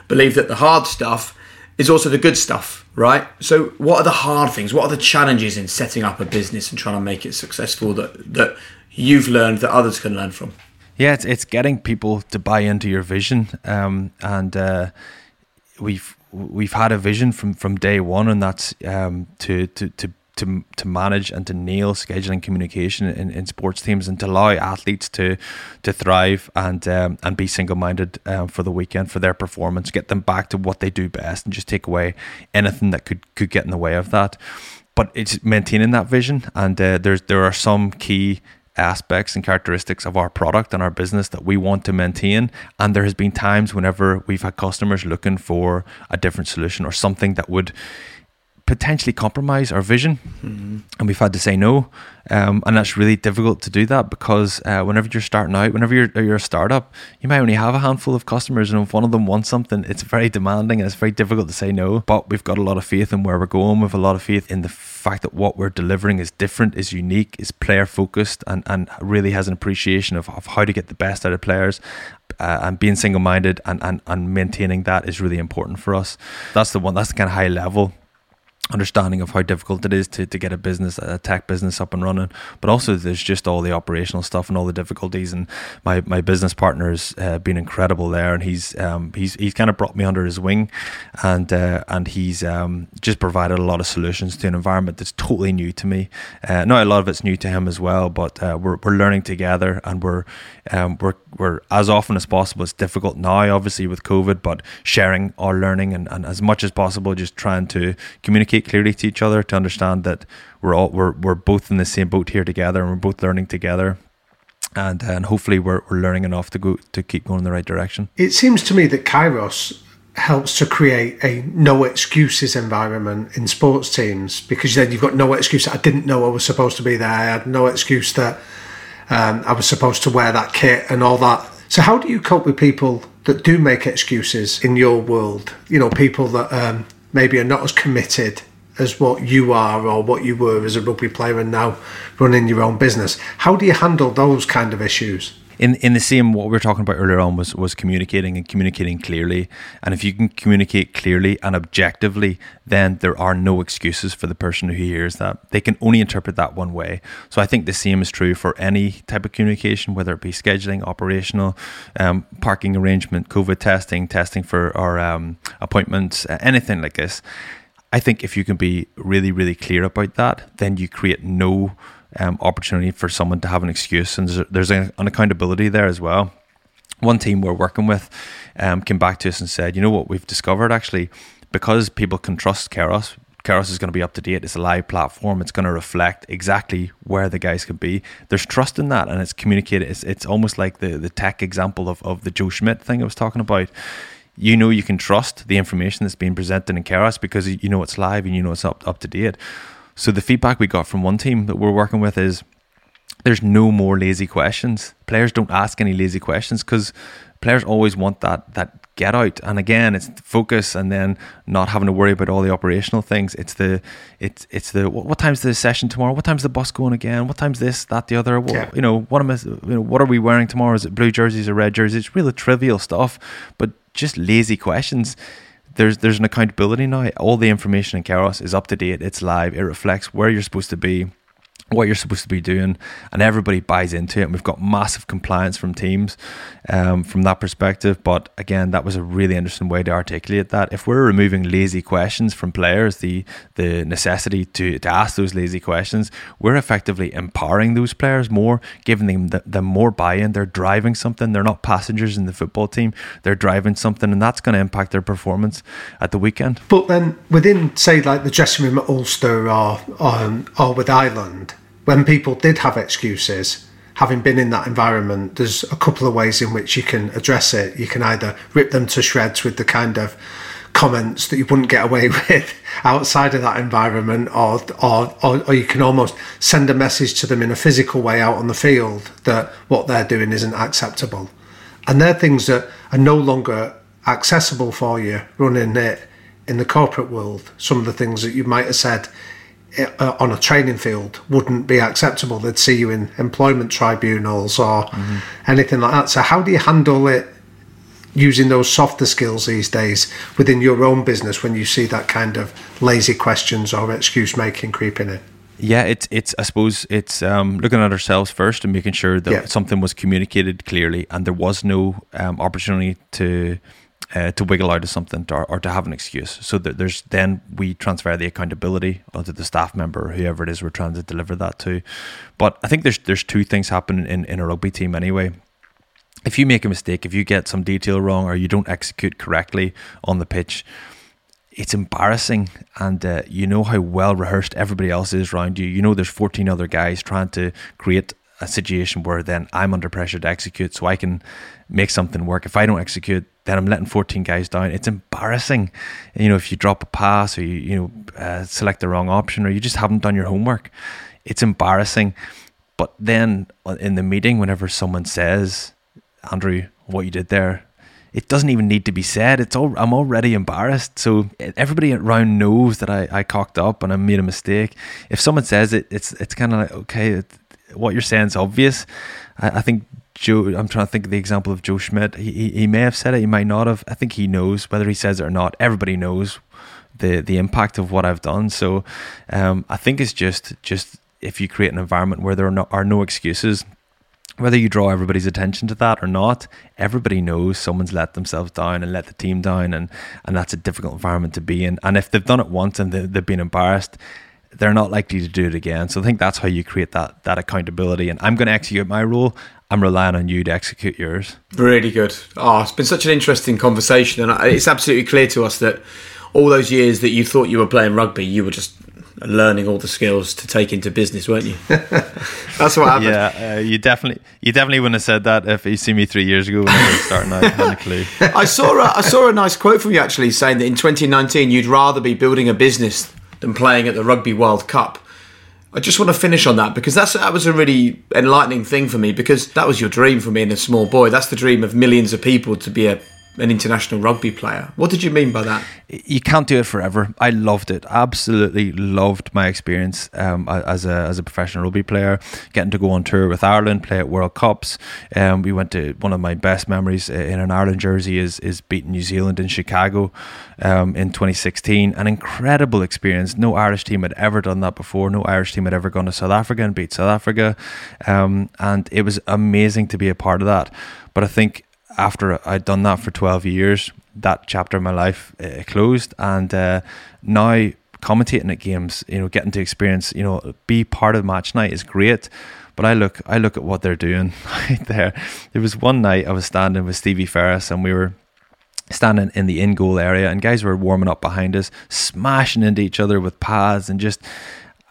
believe that the hard stuff is also the good stuff, right? So, what are the hard things? What are the challenges in setting up a business and trying to make it successful that that you've learned that others can learn from? Yeah, it's it's getting people to buy into your vision, um, and uh, we've we've had a vision from from day one, and that's um, to to to to to manage and to nail scheduling communication in, in sports teams and to allow athletes to to thrive and um, and be single minded um, for the weekend for their performance, get them back to what they do best, and just take away anything that could could get in the way of that. But it's maintaining that vision, and uh, there's there are some key aspects and characteristics of our product and our business that we want to maintain. And there has been times whenever we've had customers looking for a different solution or something that would potentially compromise our vision, mm-hmm. and we've had to say no. Um, and that's really difficult to do that because uh, whenever you're starting out, whenever you're, you're a startup, you might only have a handful of customers, and if one of them wants something, it's very demanding and it's very difficult to say no. But we've got a lot of faith in where we're going. We've a lot of faith in the fact that what we're delivering is different, is unique, is player focused, and, and really has an appreciation of, of how to get the best out of players. Uh, and being single minded and, and, and maintaining that is really important for us. That's the one, that's the kind of high level understanding of how difficult it is to, to get a business a tech business up and running. But also there's just all the operational stuff and all the difficulties. And my, my business partner's uh, been incredible there. And he's um, he's he's kind of brought me under his wing. And uh, and he's um, just provided a lot of solutions to an environment that's totally new to me. Uh, now a lot of it's new to him as well but uh, we're, we're learning together. And we're um, we're we're as often as possible it's difficult now obviously with COVID but sharing our learning and, and as much as possible just trying to communicate communicate clearly to each other to understand that we're all we're, we're both in the same boat here together and we're both learning together. And and hopefully we're, we're learning enough to go to keep going in the right direction. It seems to me that kairos helps to create a no excuses environment in sports teams because then you've got no excuse i didn't know i was supposed to be there. I had no excuse that um, i was supposed to wear that kit and all that. So how do you cope with people that do make excuses in your world? You know people that um, maybe are not as committed as what you are or what you were as a rugby player and now running your own business. How do you handle those kind of issues? in in the same what we were talking about earlier on was was communicating and communicating clearly and if you can communicate clearly and objectively then there are no excuses for the person who hears that they can only interpret that one way so i think the same is true for any type of communication whether it be scheduling operational um, parking arrangement covid testing testing for our um, appointments anything like this i think if you can be really really clear about that then you create no um, opportunity for someone to have an excuse, and there's, there's an accountability there as well. One team we're working with um, came back to us and said, "You know what? We've discovered actually because people can trust Kairos. Kairos is going to be up to date. It's a live platform. It's going to reflect exactly where the guys could be. There's trust in that, and it's communicated. It's, it's almost like the the tech example of, of the Joe Schmidt thing I was talking about you know you can trust the information that's being presented in Kairos because you know it's live and you know it's up, up to date. So the feedback we got from one team that we're working with is there's no more lazy questions. Players don't ask any lazy questions because players always want that that get out. And again, it's focus and then not having to worry about all the operational things. It's the it's it's the what, what time's the session tomorrow? What time's the bus going again? What time's this, that, the other? What, yeah. You know, what am I? You know, what are we wearing tomorrow? Is it blue jerseys or red jerseys? It's really trivial stuff, but just lazy questions there's there's an accountability now. All the information in Kairos is up to date. It's live. It reflects where you're supposed to be what you're supposed to be doing, and everybody buys into it. And we've got massive compliance from teams um, from that perspective. But again, that was a really interesting way to articulate that. If we're removing lazy questions from players, the the necessity to, to ask those lazy questions, we're effectively empowering those players more, giving them the, them more buy-in. They're driving something. They're not passengers in the football team. They're driving something, and that's going to impact their performance at the weekend. But then within, say, like the dressing room at Ulster or um, or with Ireland when people did have excuses, having been in that environment, there's a couple of ways in which you can address it. You can either rip them to shreds with the kind of comments that you wouldn't get away with outside of that environment, or, or, or, or you can almost send a message to them in a physical way out on the field that what they're doing isn't acceptable. And they're things that are no longer accessible for you running it in the corporate world. Some of the things that you might have said on a training field wouldn't be acceptable. They'd see you in employment tribunals or mm-hmm. anything like that. So, how do you handle it using those softer skills these days within your own business when you see that kind of lazy questions or excuse making creeping in? Yeah, it's it's I suppose it's um, looking at ourselves first and making sure that yeah. something was communicated clearly and there was no um, opportunity to uh, to wiggle out of something to, or, to have an excuse. So that there's then we transfer the accountability onto the staff member, or whoever it is we're trying to deliver that to. But I think there's there's two things happening in, in a rugby team anyway. If you make a mistake, if you get some detail wrong, or you don't execute correctly on the pitch, it's embarrassing and uh, you know how well rehearsed everybody else is around you you know there's 14 other guys trying to create a situation where then i'm under pressure to execute so i can make something work if i don't execute then I'm letting 14 guys down. It's embarrassing. You know, if you drop a pass or you, you know, uh, select the wrong option or you just haven't done your homework, it's embarrassing. But then in the meeting, whenever someone says, Andrew, what you did there, it doesn't even need to be said. It's all I'm already embarrassed. So everybody around knows that I, I cocked up and I made a mistake. If someone says it, it's it's kind of like okay, what you're saying is obvious. I, I think Joe, I'm trying to think of the example of Joe Schmidt. He, he, he may have said it, he might not have. I think he knows whether he says it or not. Everybody knows the the impact of what I've done. So um, I think it's just just if you create an environment where there are no, are no excuses, whether you draw everybody's attention to that or not, everybody knows someone's let themselves down and let the team down, and and that's a difficult environment to be in. And if they've done it once and they, they've been embarrassed, they're not likely to do it again. So I think that's how you create that that accountability. And I'm going to execute my role. I'm relying on you to execute yours. Really good. Oh, it's been such an interesting conversation, and it's absolutely clear to us that all those years that you thought you were playing rugby, you were just learning all the skills to take into business, weren't you? That's what happened. Yeah, uh, you definitely, you definitely wouldn't have said that if you see me three years ago when I was starting out. I had a clue. I saw, a, I saw a nice quote from you actually saying that in 2019 you'd rather be building a business than playing at the Rugby World Cup. I just want to finish on that because that's that was a really enlightening thing for me because that was your dream from being a small boy. That's the dream of millions of people to be a an international rugby player. What did you mean by that? You can't do it forever. I loved it. Absolutely loved my experience um, as a as a professional rugby player. Getting to go on tour with Ireland, play at World Cups. Um, we went to one of my best memories in an Ireland jersey is is beating New Zealand in Chicago um, in 2016. An incredible experience. No Irish team had ever done that before. No Irish team had ever gone to South Africa and beat South Africa, um, and it was amazing to be a part of that. But I think after I'd done that for 12 years, that chapter of my life uh, closed. And uh, now commentating at games, you know, getting to experience, you know, be part of match night is great. But I look, I look at what they're doing right there. There was one night I was standing with Stevie Ferris, and we were standing in the in goal area, and guys were warming up behind us, smashing into each other with pads, and just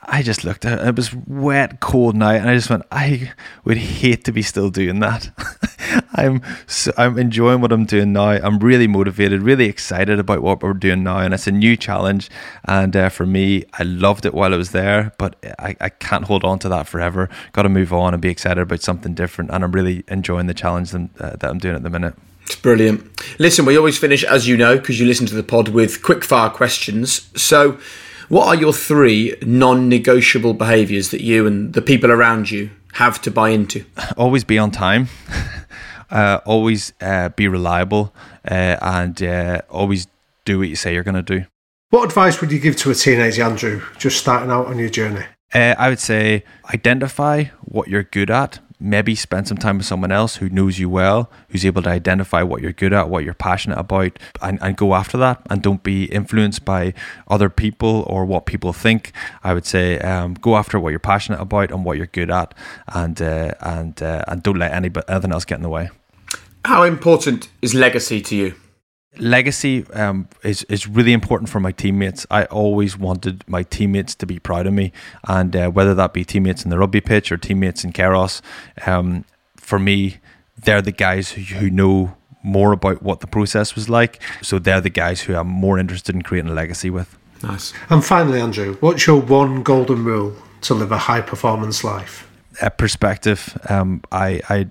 I just looked at it. It was wet, cold night, and I just went, I would hate to be still doing that. I'm so, I'm enjoying what I'm doing now. I'm really motivated, really excited about what we're doing now, and it's a new challenge. And uh, for me, I loved it while I was there, but I, I can't hold on to that forever. Got to move on and be excited about something different. And I'm really enjoying the challenge that, uh, that I'm doing at the minute. It's brilliant. Listen, we always finish, as you know, because you listen to the pod with quick fire questions. So what are your three non negotiable behaviours that you and the people around you have to buy into? Always be on time. uh, always uh, be reliable uh, and uh, always do what you say you're going to do. What advice would you give to a teenage Andrew just starting out on your journey? Uh, I would say identify what you're good at maybe spend some time with someone else who knows you well, who's able to identify what you're good at, what you're passionate about, and, and go after that. And don't be influenced by other people or what people think. I would say um, go after what you're passionate about and what you're good at, and uh, and uh, and don't let anybody anything else get in the way. How important is legacy to you? Legacy um, is is really important for my teammates. I always wanted my teammates to be proud of me, and uh, whether that be teammates in the rugby pitch or teammates in Kairos, um, for me, they're the guys who, who know more about what the process was like. So they're the guys who I'm more interested in creating a legacy with. Nice. And finally, Andrew, what's your one golden rule to live a high performance life? A perspective. Um, I I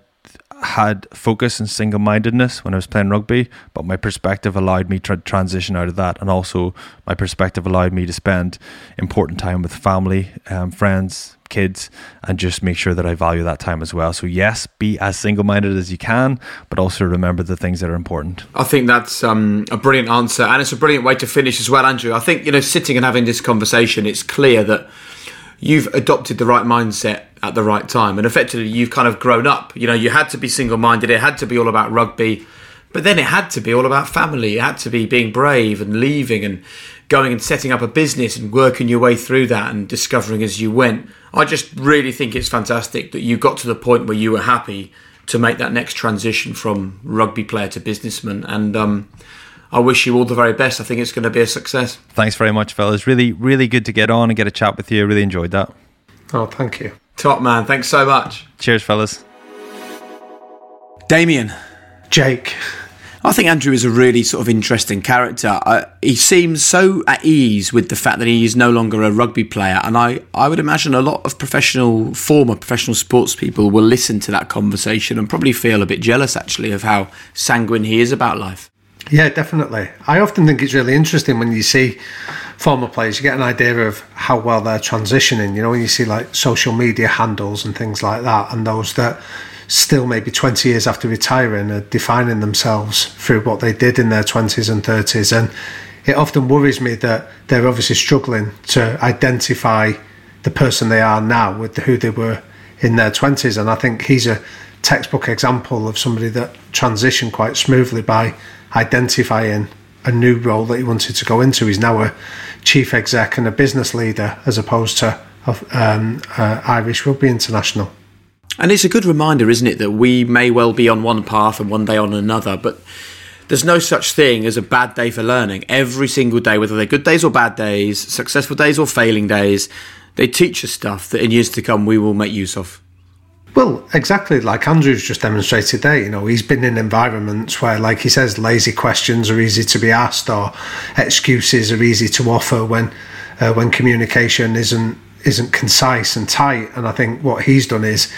had focus and single mindedness when I was playing rugby, but my perspective allowed me to transition out of that, and also my perspective allowed me to spend important time with family, um, friends, kids, and just make sure that I value that time as well. So yes, be as single minded as you can, but also remember the things that are important. I think that's um, a brilliant answer, and it's a brilliant way to finish as well, Andrew. I think you know, sitting and having this conversation, it's clear that you've adopted the right mindset at the right time. And effectively, you've kind of grown up. You know, you had to be single minded, it had to be all about rugby, but then it had to be all about family. It had to be being brave and leaving and going and setting up a business and working your way through that and discovering as you went. I just really think it's fantastic that you got to the point where you were happy to make that next transition from rugby player to businessman. And, um, I wish you all the very best. I think it's going to be a success. Thanks very much, fellas. Really, really good to get on and get a chat with you. Really enjoyed that. Oh, thank you. Top man. Thanks so much. Cheers, fellas. Damian. Jake. I think Andrew is a really sort of interesting character. Uh, he seems so at ease with the fact that he is no longer a rugby player, and I, I would imagine a lot of professional, former professional sports people will listen to that conversation and probably feel a bit jealous actually of how sanguine he is about life. Yeah, definitely. I often think it's really interesting when you see former players, you get an idea of how well they're transitioning. You know, when you see like social media handles and things like that, and those that still maybe 20 years after retiring are defining themselves through what they did in their 20s and 30s and it often worries me that they're obviously struggling to identify the person they are now with who they were in their 20s and I think he's a textbook example of somebody that transitioned quite smoothly by identifying a new role that he wanted to go into. He's now a chief exec and a business leader as opposed to um, uh, Irish Rugby International. And it's a good reminder, isn't it, that we may well be on one path and one day on another, but there's no such thing as a bad day for learning. Every single day, whether they're good days or bad days, successful days or failing days, they teach us stuff that in years to come we will make use of. Well, exactly like Andrew's just demonstrated there. You know, he's been in environments where, like he says, lazy questions are easy to be asked or excuses are easy to offer when uh, when communication isn't isn't concise and tight. And I think what he's done is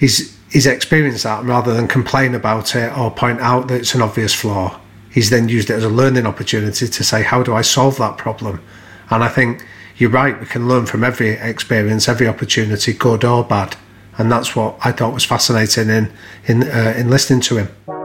he's he's experienced that rather than complain about it or point out that it's an obvious flaw. He's then used it as a learning opportunity to say, how do I solve that problem? And I think you're right. We can learn from every experience, every opportunity, good or bad. And that's what I thought was fascinating in in uh, in listening to him.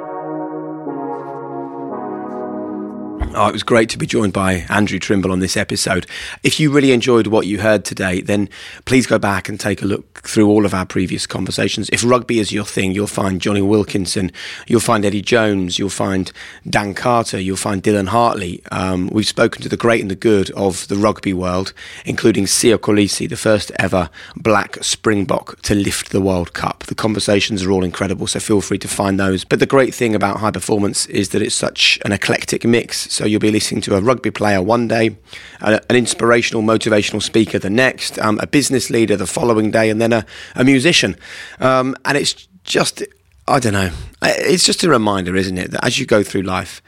Oh, it was great to be joined by Andrew Trimble on this episode. If you really enjoyed what you heard today, then please go back and take a look through all of our previous conversations. If rugby is your thing, you'll find Jonny Wilkinson, you'll find Eddie Jones, you'll find Dan Carter, you'll find Dylan Hartley. Um, we've spoken to the great and the good of the rugby world, including Siya Kolisi, the first ever black Springbok to lift the World Cup. The conversations are all incredible, so feel free to find those. But the great thing about high performance is that it's such an eclectic mix. So you'll be listening to a rugby player one day, an inspirational, motivational speaker the next, um, a business leader the following day, and then a, a musician. Um, and it's just, I don't know, it's just a reminder, isn't it, that as you go through life,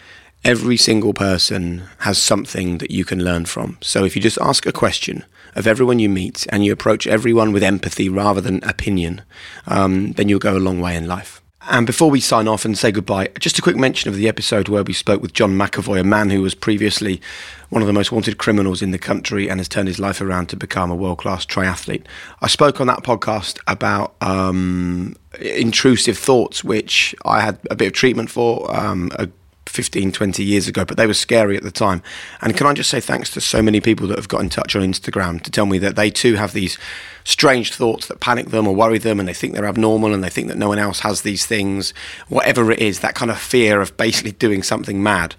every single person has something that you can learn from. So if you just ask a question of everyone you meet and you approach everyone with empathy rather than opinion, um, then you'll go a long way in life. And before we sign off and say goodbye, just a quick mention of the episode where we spoke with John McAvoy, a man who was previously one of the most wanted criminals in the country and has turned his life around to become a world class triathlete. I spoke on that podcast about um, intrusive thoughts, which I had a bit of treatment for. Um, a 15, 20 years ago, but they were scary at the time. And can I just say thanks to so many people that have got in touch on Instagram to tell me that they too have these strange thoughts that panic them or worry them and they think they're abnormal and they think that no one else has these things, whatever it is, that kind of fear of basically doing something mad.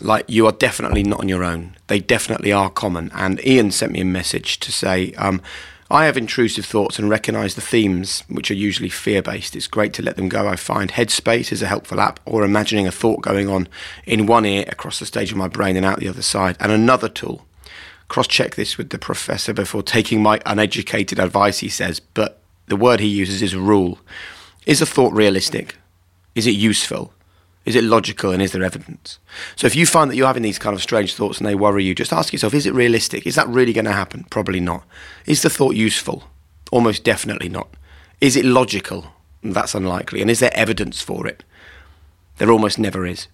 Like you are definitely not on your own. They definitely are common. And Ian sent me a message to say, um, I have intrusive thoughts and recognize the themes, which are usually fear based. It's great to let them go. I find Headspace is a helpful app, or imagining a thought going on in one ear across the stage of my brain and out the other side. And another tool cross check this with the professor before taking my uneducated advice, he says, but the word he uses is rule. Is a thought realistic? Is it useful? Is it logical and is there evidence? So if you find that you're having these kind of strange thoughts and they worry you, just ask yourself, is it realistic? Is that really going to happen? Probably not. Is the thought useful? Almost definitely not. Is it logical? That's unlikely. And is there evidence for it? There almost never is.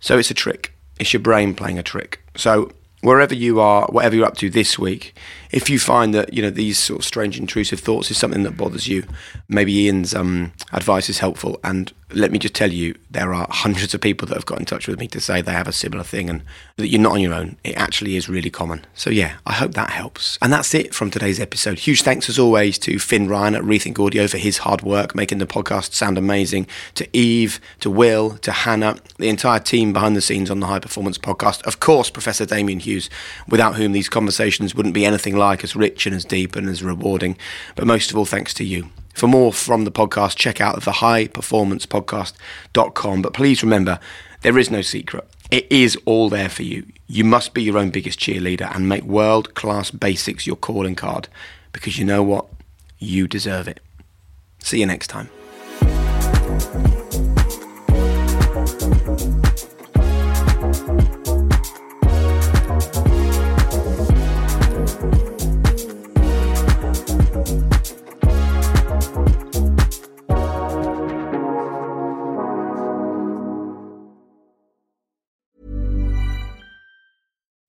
So it's a trick. It's your brain playing a trick. So wherever you are, whatever you're up to this week, if you find that you know these sort of strange intrusive thoughts is something that bothers you, maybe Ian's um, advice is helpful. And let me just tell you, there are hundreds of people that have got in touch with me to say they have a similar thing and that you're not on your own. It actually is really common. So yeah, I hope that helps. And that's it from today's episode. Huge thanks as always to Finn Ryan at Rethink Audio for his hard work making the podcast sound amazing. To Eve, to Will, to Hannah, the entire team behind the scenes on the High Performance Podcast. Of course, Professor Damian Hughes, without whom these conversations wouldn't be anything like as rich and as deep and as rewarding. But most of all, thanks to you. For more from the podcast, check out the highperformancepodcast.com. But please remember, there is no secret. It is all there for you. You must be your own biggest cheerleader and make world class basics your calling card because you know what? You deserve it. See you next time.